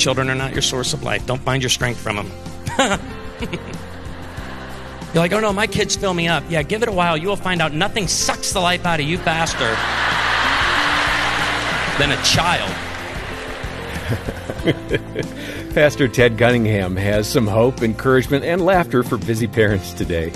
children are not your source of life. Don't find your strength from them. You're like, oh no, my kids fill me up. Yeah, give it a while. You will find out nothing sucks the life out of you faster than a child. Pastor Ted Cunningham has some hope, encouragement, and laughter for busy parents today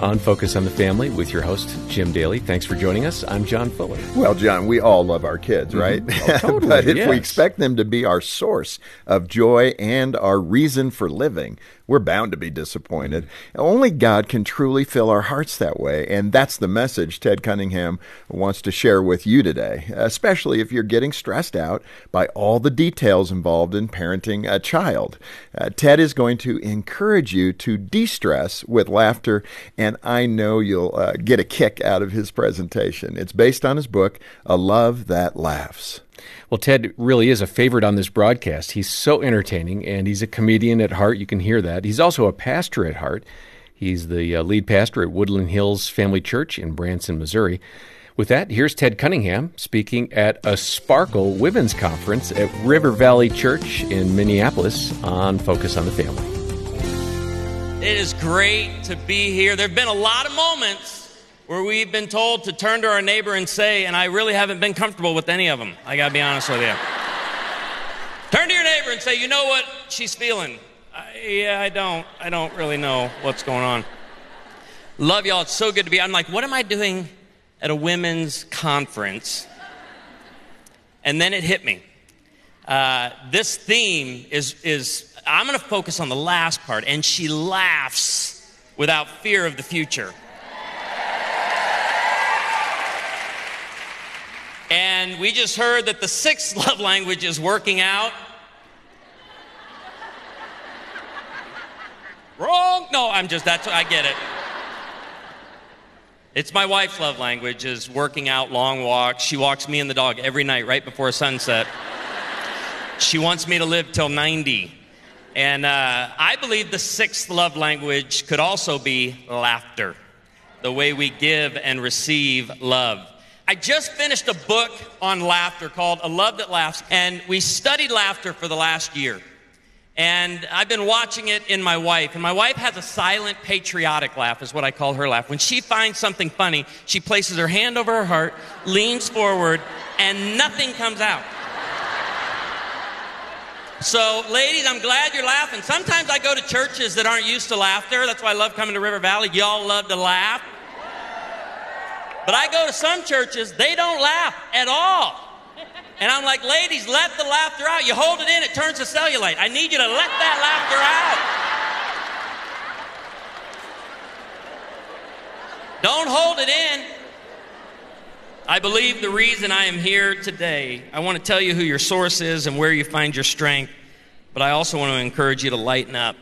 on Focus on the Family with your host, Jim Daly. Thanks for joining us. I'm John Fuller. Well, John, we all love our kids, Mm-hmm. right? Oh, totally, but if yes. we expect them to be our source of joy and our reason for living, we're bound to be disappointed. Only God can truly fill our hearts that way. And that's the message Ted Cunningham wants to share with you today, especially if you're getting stressed out by all the details involved in parenting a child. Uh, Ted is going to encourage you to de stress with laughter, and I know you'll uh, get a kick out of his presentation. It's based on his book, A Love That Laughs. Well, Ted really is a favorite on this broadcast. He's so entertaining, and he's a comedian at heart. You can hear that. He's also a pastor at heart. He's the uh, lead pastor at Woodland Hills Family Church in Branson, Missouri. With that, here's Ted Cunningham speaking at a Sparkle Women's Conference at River Valley Church in Minneapolis on Focus on the Family. It is great to be here. There have been a lot of moments where we've been told to turn to our neighbor and say, and I really haven't been comfortable with any of them. I gotta be honest with you. turn to your neighbor and say, you know what she's feeling? I, yeah, I don't. I don't really know what's going on. Love y'all. It's so good to be. I'm like, what am I doing at a women's conference? And then it hit me. Uh, this theme is, is I'm going to focus on the last part, and she laughs without fear of the future. And we just heard that the sixth love language is working out. Wrong. No, I'm just, that's, I get it. It's my wife's love language is working out long walks. She walks me and the dog every night right before sunset. She wants me to live till 90. And uh, I believe the sixth love language could also be laughter, the way we give and receive love. I just finished a book on laughter called A Love That Laughs, and we studied laughter for the last year. And I've been watching it in my wife, and my wife has a silent patriotic laugh, is what I call her laugh. When she finds something funny, she places her hand over her heart, leans forward, and nothing comes out. So, ladies, I'm glad you're laughing. Sometimes I go to churches that aren't used to laughter. That's why I love coming to River Valley. Y'all love to laugh. But I go to some churches, they don't laugh at all. And I'm like, ladies, let the laughter out. You hold it in, it turns to cellulite. I need you to let that laughter out. Don't hold it in. I believe the reason I am here today, I want to tell you who your source is and where you find your strength, but I also want to encourage you to lighten up.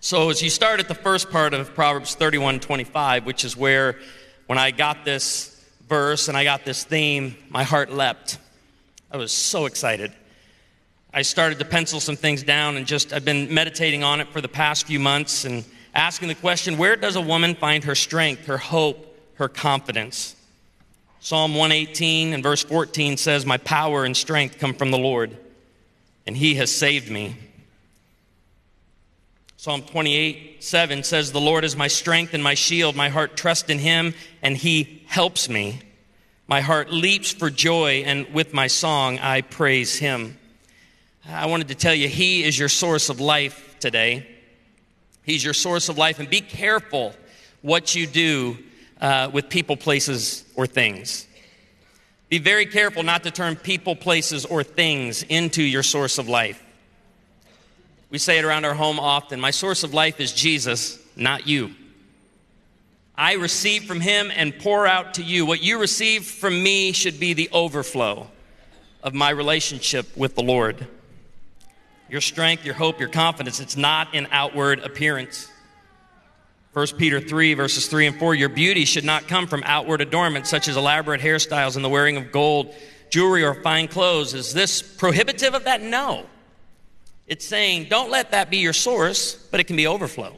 So, as you start at the first part of Proverbs 31 25, which is where when I got this verse and I got this theme, my heart leapt. I was so excited. I started to pencil some things down and just, I've been meditating on it for the past few months and asking the question where does a woman find her strength, her hope, her confidence? Psalm 118 and verse 14 says, My power and strength come from the Lord, and he has saved me. Psalm 28 7 says, The Lord is my strength and my shield. My heart trusts in him, and he helps me. My heart leaps for joy, and with my song I praise him. I wanted to tell you, he is your source of life today. He's your source of life, and be careful what you do uh, with people, places, or things. Be very careful not to turn people, places, or things into your source of life. We say it around our home often My source of life is Jesus, not you. I receive from him and pour out to you. What you receive from me should be the overflow of my relationship with the Lord. Your strength, your hope, your confidence, it's not in outward appearance. 1 Peter 3, verses 3 and 4 Your beauty should not come from outward adornment, such as elaborate hairstyles and the wearing of gold, jewelry, or fine clothes. Is this prohibitive of that? No. It's saying, don't let that be your source, but it can be overflow.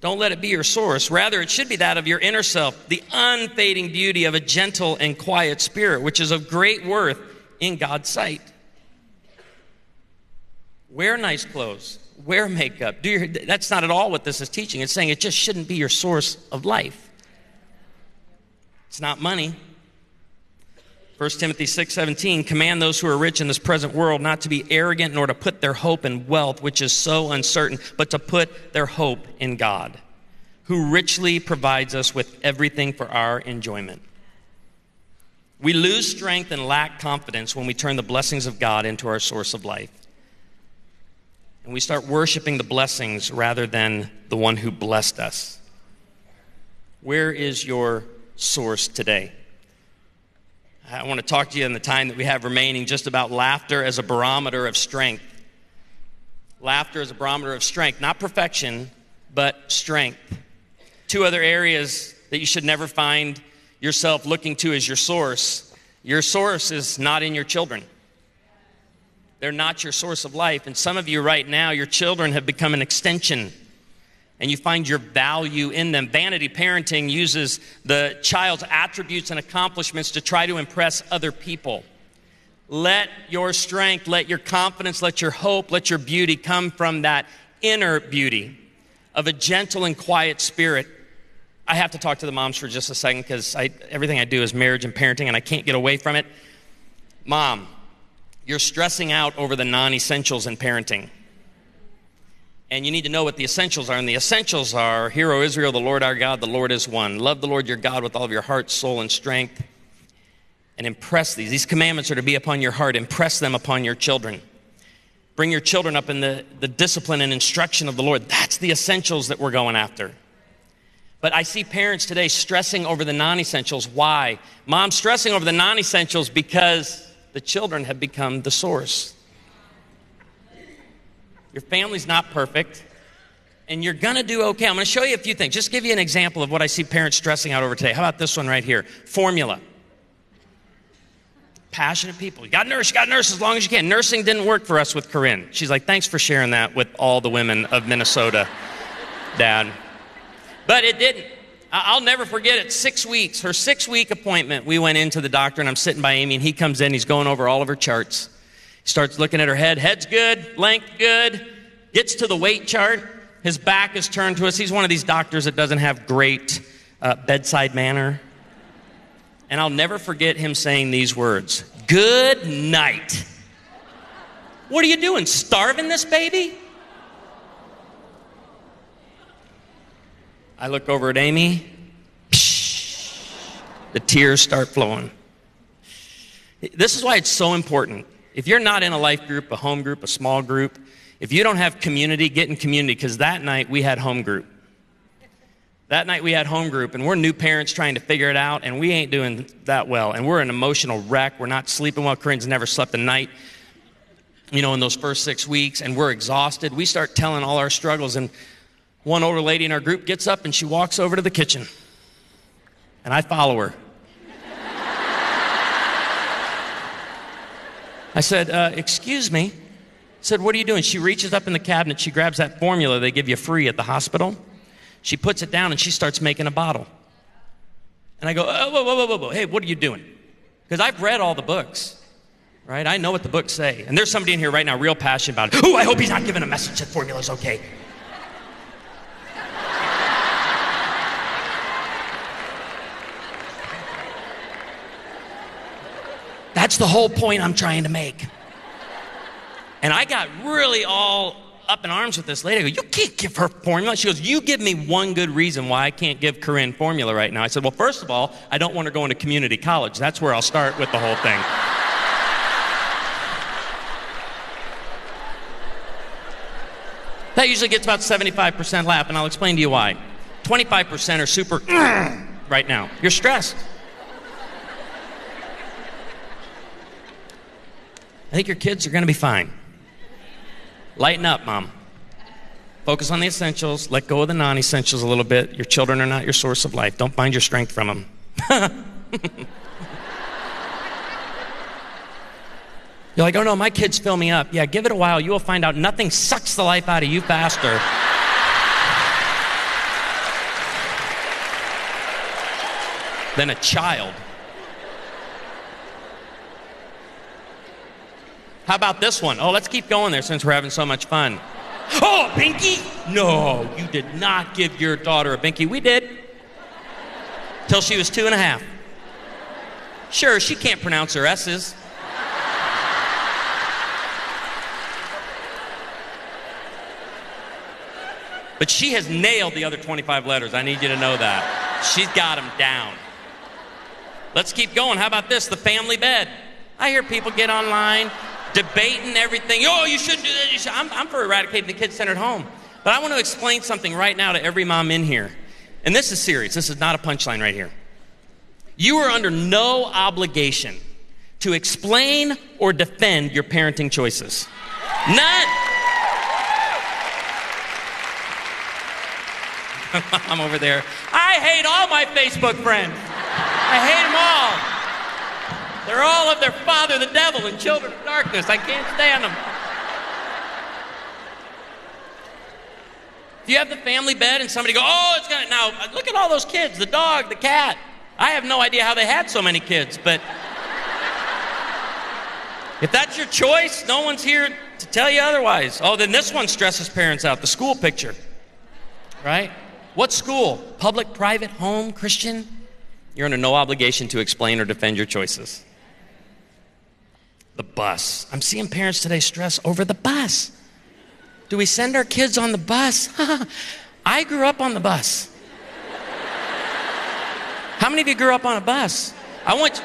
Don't let it be your source. Rather, it should be that of your inner self, the unfading beauty of a gentle and quiet spirit, which is of great worth in God's sight. Wear nice clothes. Wear makeup. Do your, that's not at all what this is teaching. It's saying it just shouldn't be your source of life. It's not money. 1 Timothy 6:17 command those who are rich in this present world not to be arrogant nor to put their hope in wealth which is so uncertain but to put their hope in God who richly provides us with everything for our enjoyment. We lose strength and lack confidence when we turn the blessings of God into our source of life. And we start worshiping the blessings rather than the one who blessed us. Where is your source today? I want to talk to you in the time that we have remaining just about laughter as a barometer of strength. Laughter as a barometer of strength, not perfection, but strength. Two other areas that you should never find yourself looking to as your source. Your source is not in your children. They're not your source of life. And some of you right now, your children have become an extension and you find your value in them. Vanity parenting uses the child's attributes and accomplishments to try to impress other people. Let your strength, let your confidence, let your hope, let your beauty come from that inner beauty of a gentle and quiet spirit. I have to talk to the moms for just a second because everything I do is marriage and parenting and I can't get away from it. Mom, you're stressing out over the non essentials in parenting and you need to know what the essentials are. And the essentials are Hear, O Israel, the Lord our God, the Lord is one. Love the Lord your God with all of your heart, soul, and strength. And impress these. These commandments are to be upon your heart. Impress them upon your children. Bring your children up in the, the discipline and instruction of the Lord. That's the essentials that we're going after. But I see parents today stressing over the non essentials. Why? Mom stressing over the non essentials because the children have become the source. Your family's not perfect, and you're going to do okay. I'm going to show you a few things. Just give you an example of what I see parents stressing out over today. How about this one right here? Formula. Passionate people. You got nurse, you got nurse as long as you can. Nursing didn't work for us with Corinne. She's like, thanks for sharing that with all the women of Minnesota, Dad. But it didn't. I'll never forget it. Six weeks, her six week appointment, we went into the doctor, and I'm sitting by Amy, and he comes in, he's going over all of her charts. Starts looking at her head. Head's good, length good. Gets to the weight chart. His back is turned to us. He's one of these doctors that doesn't have great uh, bedside manner. And I'll never forget him saying these words Good night. What are you doing? Starving this baby? I look over at Amy. The tears start flowing. This is why it's so important if you're not in a life group, a home group, a small group, if you don't have community, get in community because that night we had home group. That night we had home group, and we're new parents trying to figure it out, and we ain't doing that well. And we're an emotional wreck. We're not sleeping well. Corinne's never slept a night, you know, in those first six weeks, and we're exhausted. We start telling all our struggles, and one older lady in our group gets up and she walks over to the kitchen, and I follow her. I said, uh, Excuse me. I said, What are you doing? She reaches up in the cabinet. She grabs that formula they give you free at the hospital. She puts it down and she starts making a bottle. And I go, oh, whoa, whoa, whoa, whoa, Hey, what are you doing? Because I've read all the books, right? I know what the books say. And there's somebody in here right now real passionate about it. Oh, I hope he's not giving a message that formula's okay. That's the whole point I'm trying to make. And I got really all up in arms with this lady. I go, You can't give her formula. She goes, You give me one good reason why I can't give Corinne formula right now. I said, Well, first of all, I don't want her going to community college. That's where I'll start with the whole thing. that usually gets about 75% laugh, and I'll explain to you why. 25% are super right now. You're stressed. I think your kids are going to be fine. Lighten up, mom. Focus on the essentials. Let go of the non essentials a little bit. Your children are not your source of life. Don't find your strength from them. You're like, oh no, my kids fill me up. Yeah, give it a while. You will find out nothing sucks the life out of you faster. than a child. How about this one? Oh, let's keep going there since we're having so much fun. Oh, binky? No, you did not give your daughter a binky. We did. Till she was two and a half. Sure, she can't pronounce her S's. But she has nailed the other 25 letters. I need you to know that. She's got them down. Let's keep going. How about this? The family bed. I hear people get online debating everything. Oh, you shouldn't do that. Should. I'm, I'm for eradicating the kid centered home. But I want to explain something right now to every mom in here. And this is serious. This is not a punchline right here. You are under no obligation to explain or defend your parenting choices. None. I'm over there. I hate all my Facebook friends. I hate them all. They're all of their father, the devil, and children of darkness. I can't stand them. If you have the family bed and somebody go, oh, it's gonna now look at all those kids, the dog, the cat. I have no idea how they had so many kids, but if that's your choice, no one's here to tell you otherwise. Oh, then this one stresses parents out. The school picture, right? What school? Public, private, home, Christian? You're under no obligation to explain or defend your choices. The bus. I'm seeing parents today stress over the bus. Do we send our kids on the bus? I grew up on the bus. How many of you grew up on a bus? I want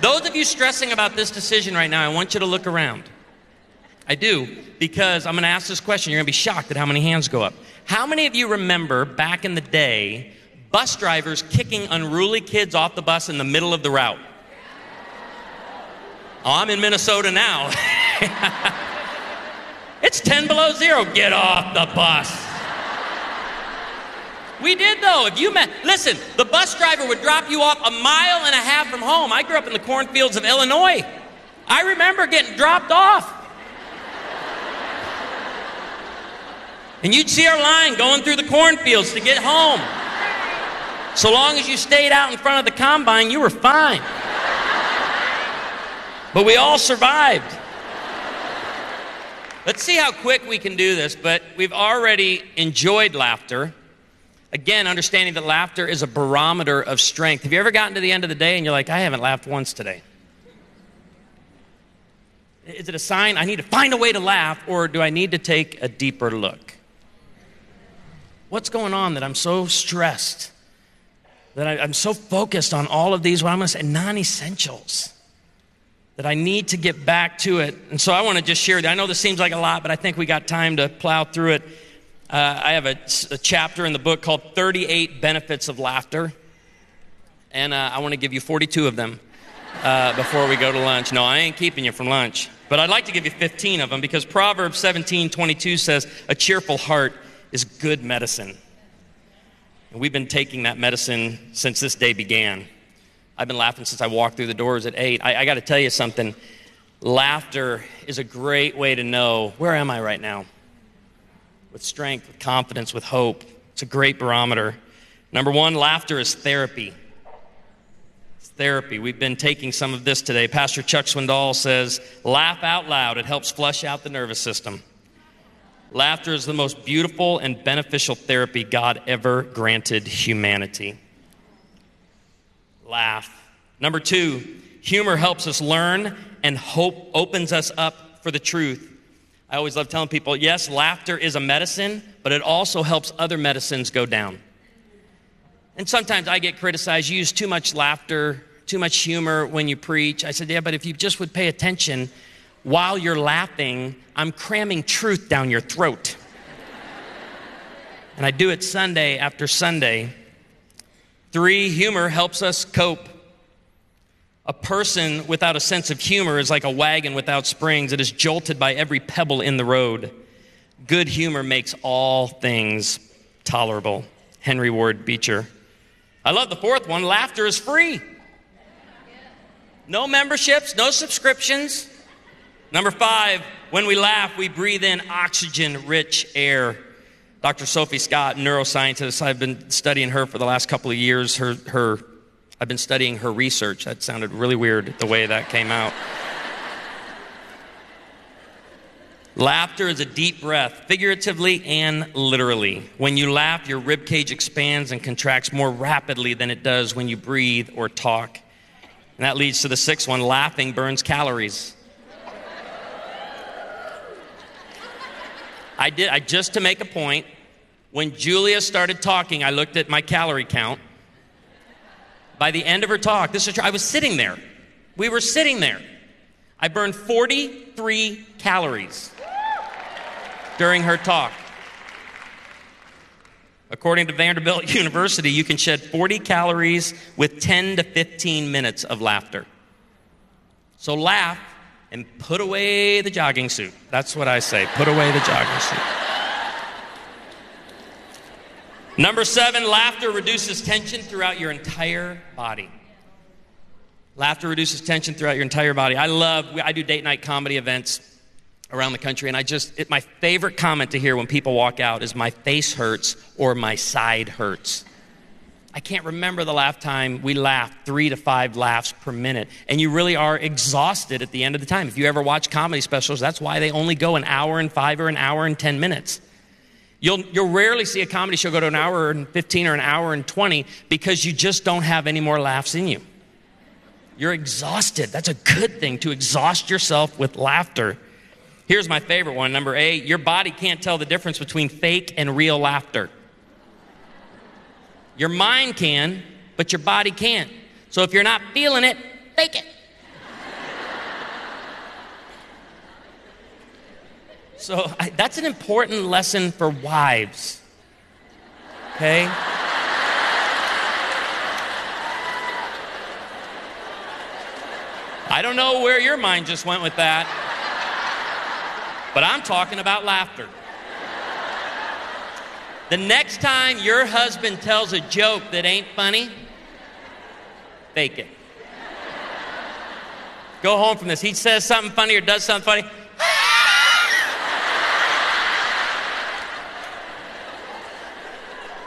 those of you stressing about this decision right now, I want you to look around. I do, because I'm going to ask this question. You're going to be shocked at how many hands go up. How many of you remember back in the day bus drivers kicking unruly kids off the bus in the middle of the route? Oh, I'm in Minnesota now. it's 10 below zero. Get off the bus. We did though. If you met, listen, the bus driver would drop you off a mile and a half from home. I grew up in the cornfields of Illinois. I remember getting dropped off. And you'd see our line going through the cornfields to get home. So long as you stayed out in front of the combine, you were fine. But we all survived. Let's see how quick we can do this, but we've already enjoyed laughter. Again, understanding that laughter is a barometer of strength. Have you ever gotten to the end of the day and you're like, I haven't laughed once today? Is it a sign I need to find a way to laugh, or do I need to take a deeper look? What's going on that I'm so stressed? That I, am so focused on all of these, what I'm going to say, non essentials, that I need to get back to it. And so I want to just share that. I know this seems like a lot, but I think we got time to plow through it. Uh, I have a, a, chapter in the book called 38 Benefits of Laughter. And uh, I want to give you 42 of them uh, before we go to lunch. No, I ain't keeping you from lunch. But I'd like to give you 15 of them because Proverbs 17 22 says, A cheerful heart is good medicine. And we've been taking that medicine since this day began. I've been laughing since I walked through the doors at 8. I, I got to tell you something. Laughter is a great way to know where am I right now? With strength, with confidence, with hope. It's a great barometer. Number one, laughter is therapy. It's therapy. We've been taking some of this today. Pastor Chuck Swindoll says, laugh out loud. It helps flush out the nervous system. Laughter is the most beautiful and beneficial therapy God ever granted humanity. Laugh. Number two, humor helps us learn and hope opens us up for the truth. I always love telling people yes, laughter is a medicine, but it also helps other medicines go down. And sometimes I get criticized, you use too much laughter, too much humor when you preach. I said, yeah, but if you just would pay attention, while you're laughing, I'm cramming truth down your throat. and I do it Sunday after Sunday. Three, humor helps us cope. A person without a sense of humor is like a wagon without springs. It is jolted by every pebble in the road. Good humor makes all things tolerable. Henry Ward Beecher. I love the fourth one laughter is free. No memberships, no subscriptions. Number five, when we laugh, we breathe in oxygen rich air. Dr. Sophie Scott, neuroscientist, I've been studying her for the last couple of years. Her, her, I've been studying her research. That sounded really weird the way that came out. Laughter is a deep breath, figuratively and literally. When you laugh, your rib cage expands and contracts more rapidly than it does when you breathe or talk. And that leads to the sixth one laughing burns calories. I did, I just to make a point, when Julia started talking, I looked at my calorie count. By the end of her talk, this is true, I was sitting there. We were sitting there. I burned 43 calories during her talk. According to Vanderbilt University, you can shed 40 calories with 10 to 15 minutes of laughter. So laugh and put away the jogging suit. That's what I say. Put away the jogging suit. Number seven, laughter reduces tension throughout your entire body. Laughter reduces tension throughout your entire body. I love, I do date night comedy events around the country. And I just, it, my favorite comment to hear when people walk out is my face hurts or my side hurts. I can't remember the last time we laughed three to five laughs per minute. And you really are exhausted at the end of the time. If you ever watch comedy specials, that's why they only go an hour and five or an hour and 10 minutes. You'll, you'll rarely see a comedy show go to an hour and 15 or an hour and 20 because you just don't have any more laughs in you. You're exhausted. That's a good thing to exhaust yourself with laughter. Here's my favorite one, number eight. Your body can't tell the difference between fake and real laughter. Your mind can, but your body can't. So if you're not feeling it, fake it. So I, that's an important lesson for wives. Okay? I don't know where your mind just went with that. But I'm talking about laughter. The next time your husband tells a joke that ain't funny, fake it. Go home from this. He says something funny or does something funny.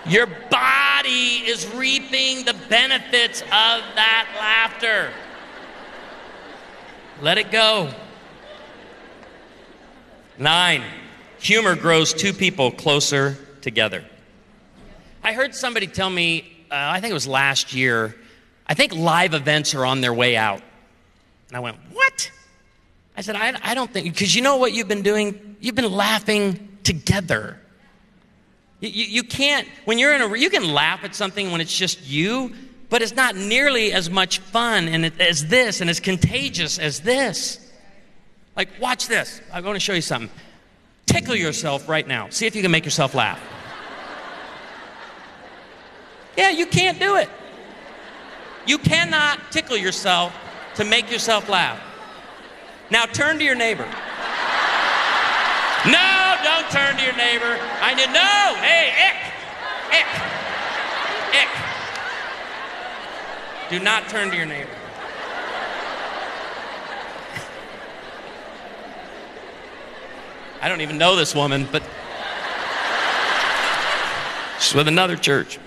Your body is reaping the benefits of that laughter. Let it go. Nine, humor grows two people closer together. I heard somebody tell me, uh, I think it was last year, I think live events are on their way out. And I went, What? I said, I, I don't think, because you know what you've been doing? You've been laughing together. You, you, can't, when you're in a, you can laugh at something when it's just you, but it's not nearly as much fun and it, as this and as contagious as this. Like, watch this. I'm going to show you something. Tickle yourself right now. See if you can make yourself laugh. Yeah, you can't do it. You cannot tickle yourself to make yourself laugh. Now turn to your neighbor. No, don't turn to your neighbor. I need no. Hey, ick, ick, ick. Do not turn to your neighbor. I don't even know this woman, but she's with another church.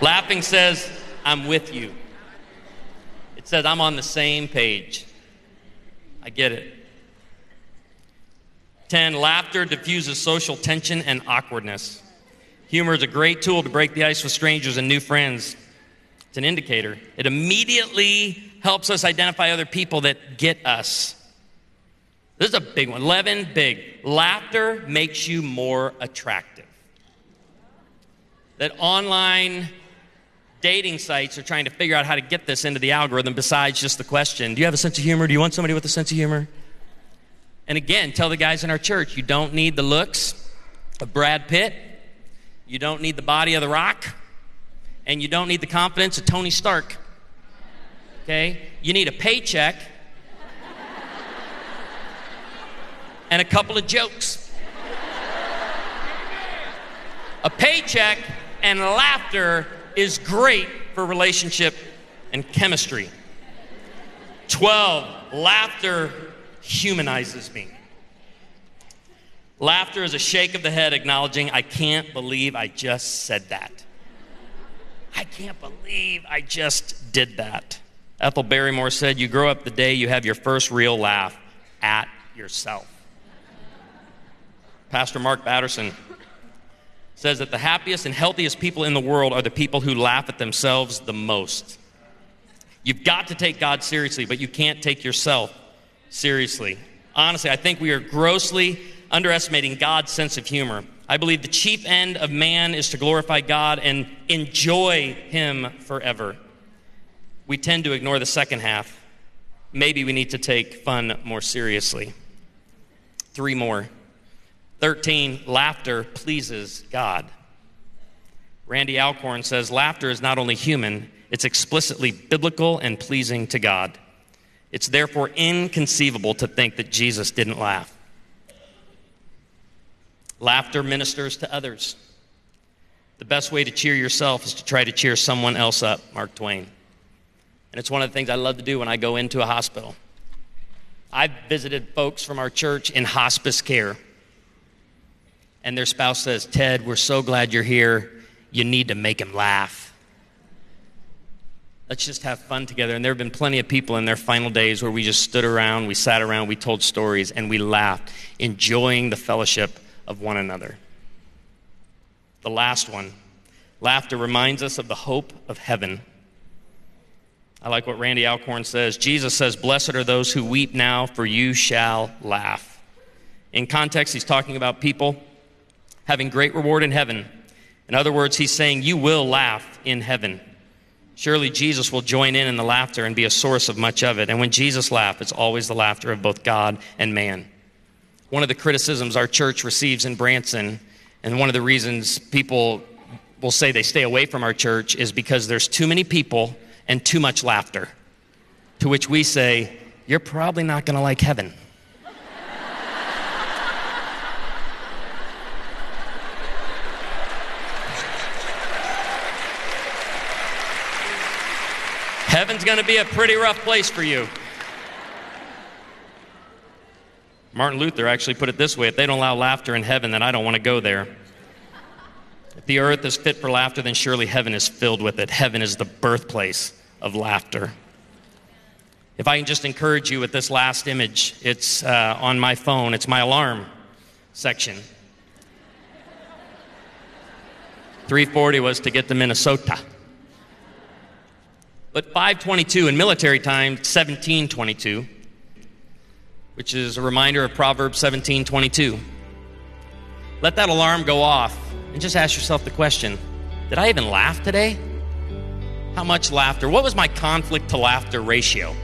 Laughing says, I'm with you. It says, I'm on the same page. I get it. 10. Laughter diffuses social tension and awkwardness. Humor is a great tool to break the ice with strangers and new friends. It's an indicator. It immediately helps us identify other people that get us. This is a big one. 11, big. Laughter makes you more attractive. That online dating sites are trying to figure out how to get this into the algorithm besides just the question Do you have a sense of humor? Do you want somebody with a sense of humor? And again, tell the guys in our church you don't need the looks of Brad Pitt, you don't need the body of The Rock, and you don't need the confidence of Tony Stark. Okay? You need a paycheck and a couple of jokes. A paycheck and laughter is great for relationship and chemistry. 12, laughter humanizes me. Laughter is a shake of the head acknowledging, I can't believe I just said that. I can't believe I just did that. Ethel Barrymore said, You grow up the day you have your first real laugh at yourself. Pastor Mark Batterson, says that the happiest and healthiest people in the world are the people who laugh at themselves the most. You've got to take God seriously, but you can't take yourself seriously. Honestly, I think we are grossly underestimating God's sense of humor. I believe the chief end of man is to glorify God and enjoy Him forever. We tend to ignore the second half. Maybe we need to take fun more seriously. Three more. 13, laughter pleases God. Randy Alcorn says laughter is not only human, it's explicitly biblical and pleasing to God. It's therefore inconceivable to think that Jesus didn't laugh. Laughter ministers to others. The best way to cheer yourself is to try to cheer someone else up, Mark Twain. And it's one of the things I love to do when I go into a hospital. I've visited folks from our church in hospice care and their spouse says, Ted, we're so glad you're here. You need to make him laugh. Let's just have fun together. And there have been plenty of people in their final days where we just stood around, we sat around, we told stories, and we laughed, enjoying the fellowship of one another. The last one laughter reminds us of the hope of heaven. I like what Randy Alcorn says. Jesus says, Blessed are those who weep now, for you shall laugh. In context, he's talking about people having great reward in heaven. In other words, he's saying, You will laugh in heaven. Surely Jesus will join in in the laughter and be a source of much of it. And when Jesus laughs, it's always the laughter of both God and man. One of the criticisms our church receives in Branson, and one of the reasons people will say they stay away from our church, is because there's too many people and too much laughter. To which we say, You're probably not going to like heaven. Heaven's going to be a pretty rough place for you. Martin Luther actually put it this way if they don't allow laughter in heaven, then I don't want to go there. If the earth is fit for laughter, then surely heaven is filled with it. Heaven is the birthplace of laughter. If I can just encourage you with this last image, it's uh, on my phone, it's my alarm section. 340 was to get to Minnesota. But 522 in military time, 1722, which is a reminder of Proverbs 1722. Let that alarm go off and just ask yourself the question Did I even laugh today? How much laughter? What was my conflict to laughter ratio?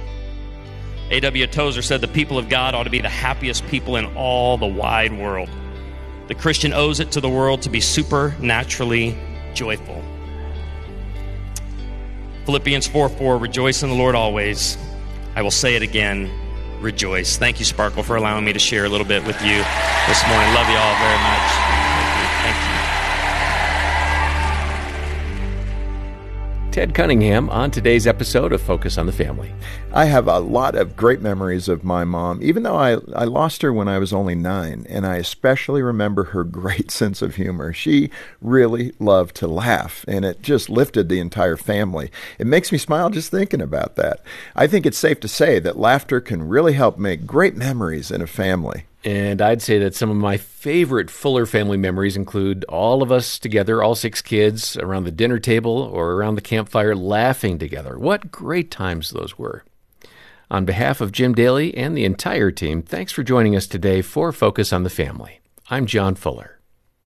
A.W. Tozer said the people of God ought to be the happiest people in all the wide world. The Christian owes it to the world to be supernaturally joyful. Philippians 4 4, rejoice in the Lord always. I will say it again, rejoice. Thank you, Sparkle, for allowing me to share a little bit with you this morning. Love you all very much. Ted Cunningham on today's episode of Focus on the Family. I have a lot of great memories of my mom, even though I, I lost her when I was only nine, and I especially remember her great sense of humor. She really loved to laugh, and it just lifted the entire family. It makes me smile just thinking about that. I think it's safe to say that laughter can really help make great memories in a family. And I'd say that some of my favorite Fuller family memories include all of us together, all six kids, around the dinner table or around the campfire laughing together. What great times those were. On behalf of Jim Daly and the entire team, thanks for joining us today for Focus on the Family. I'm John Fuller.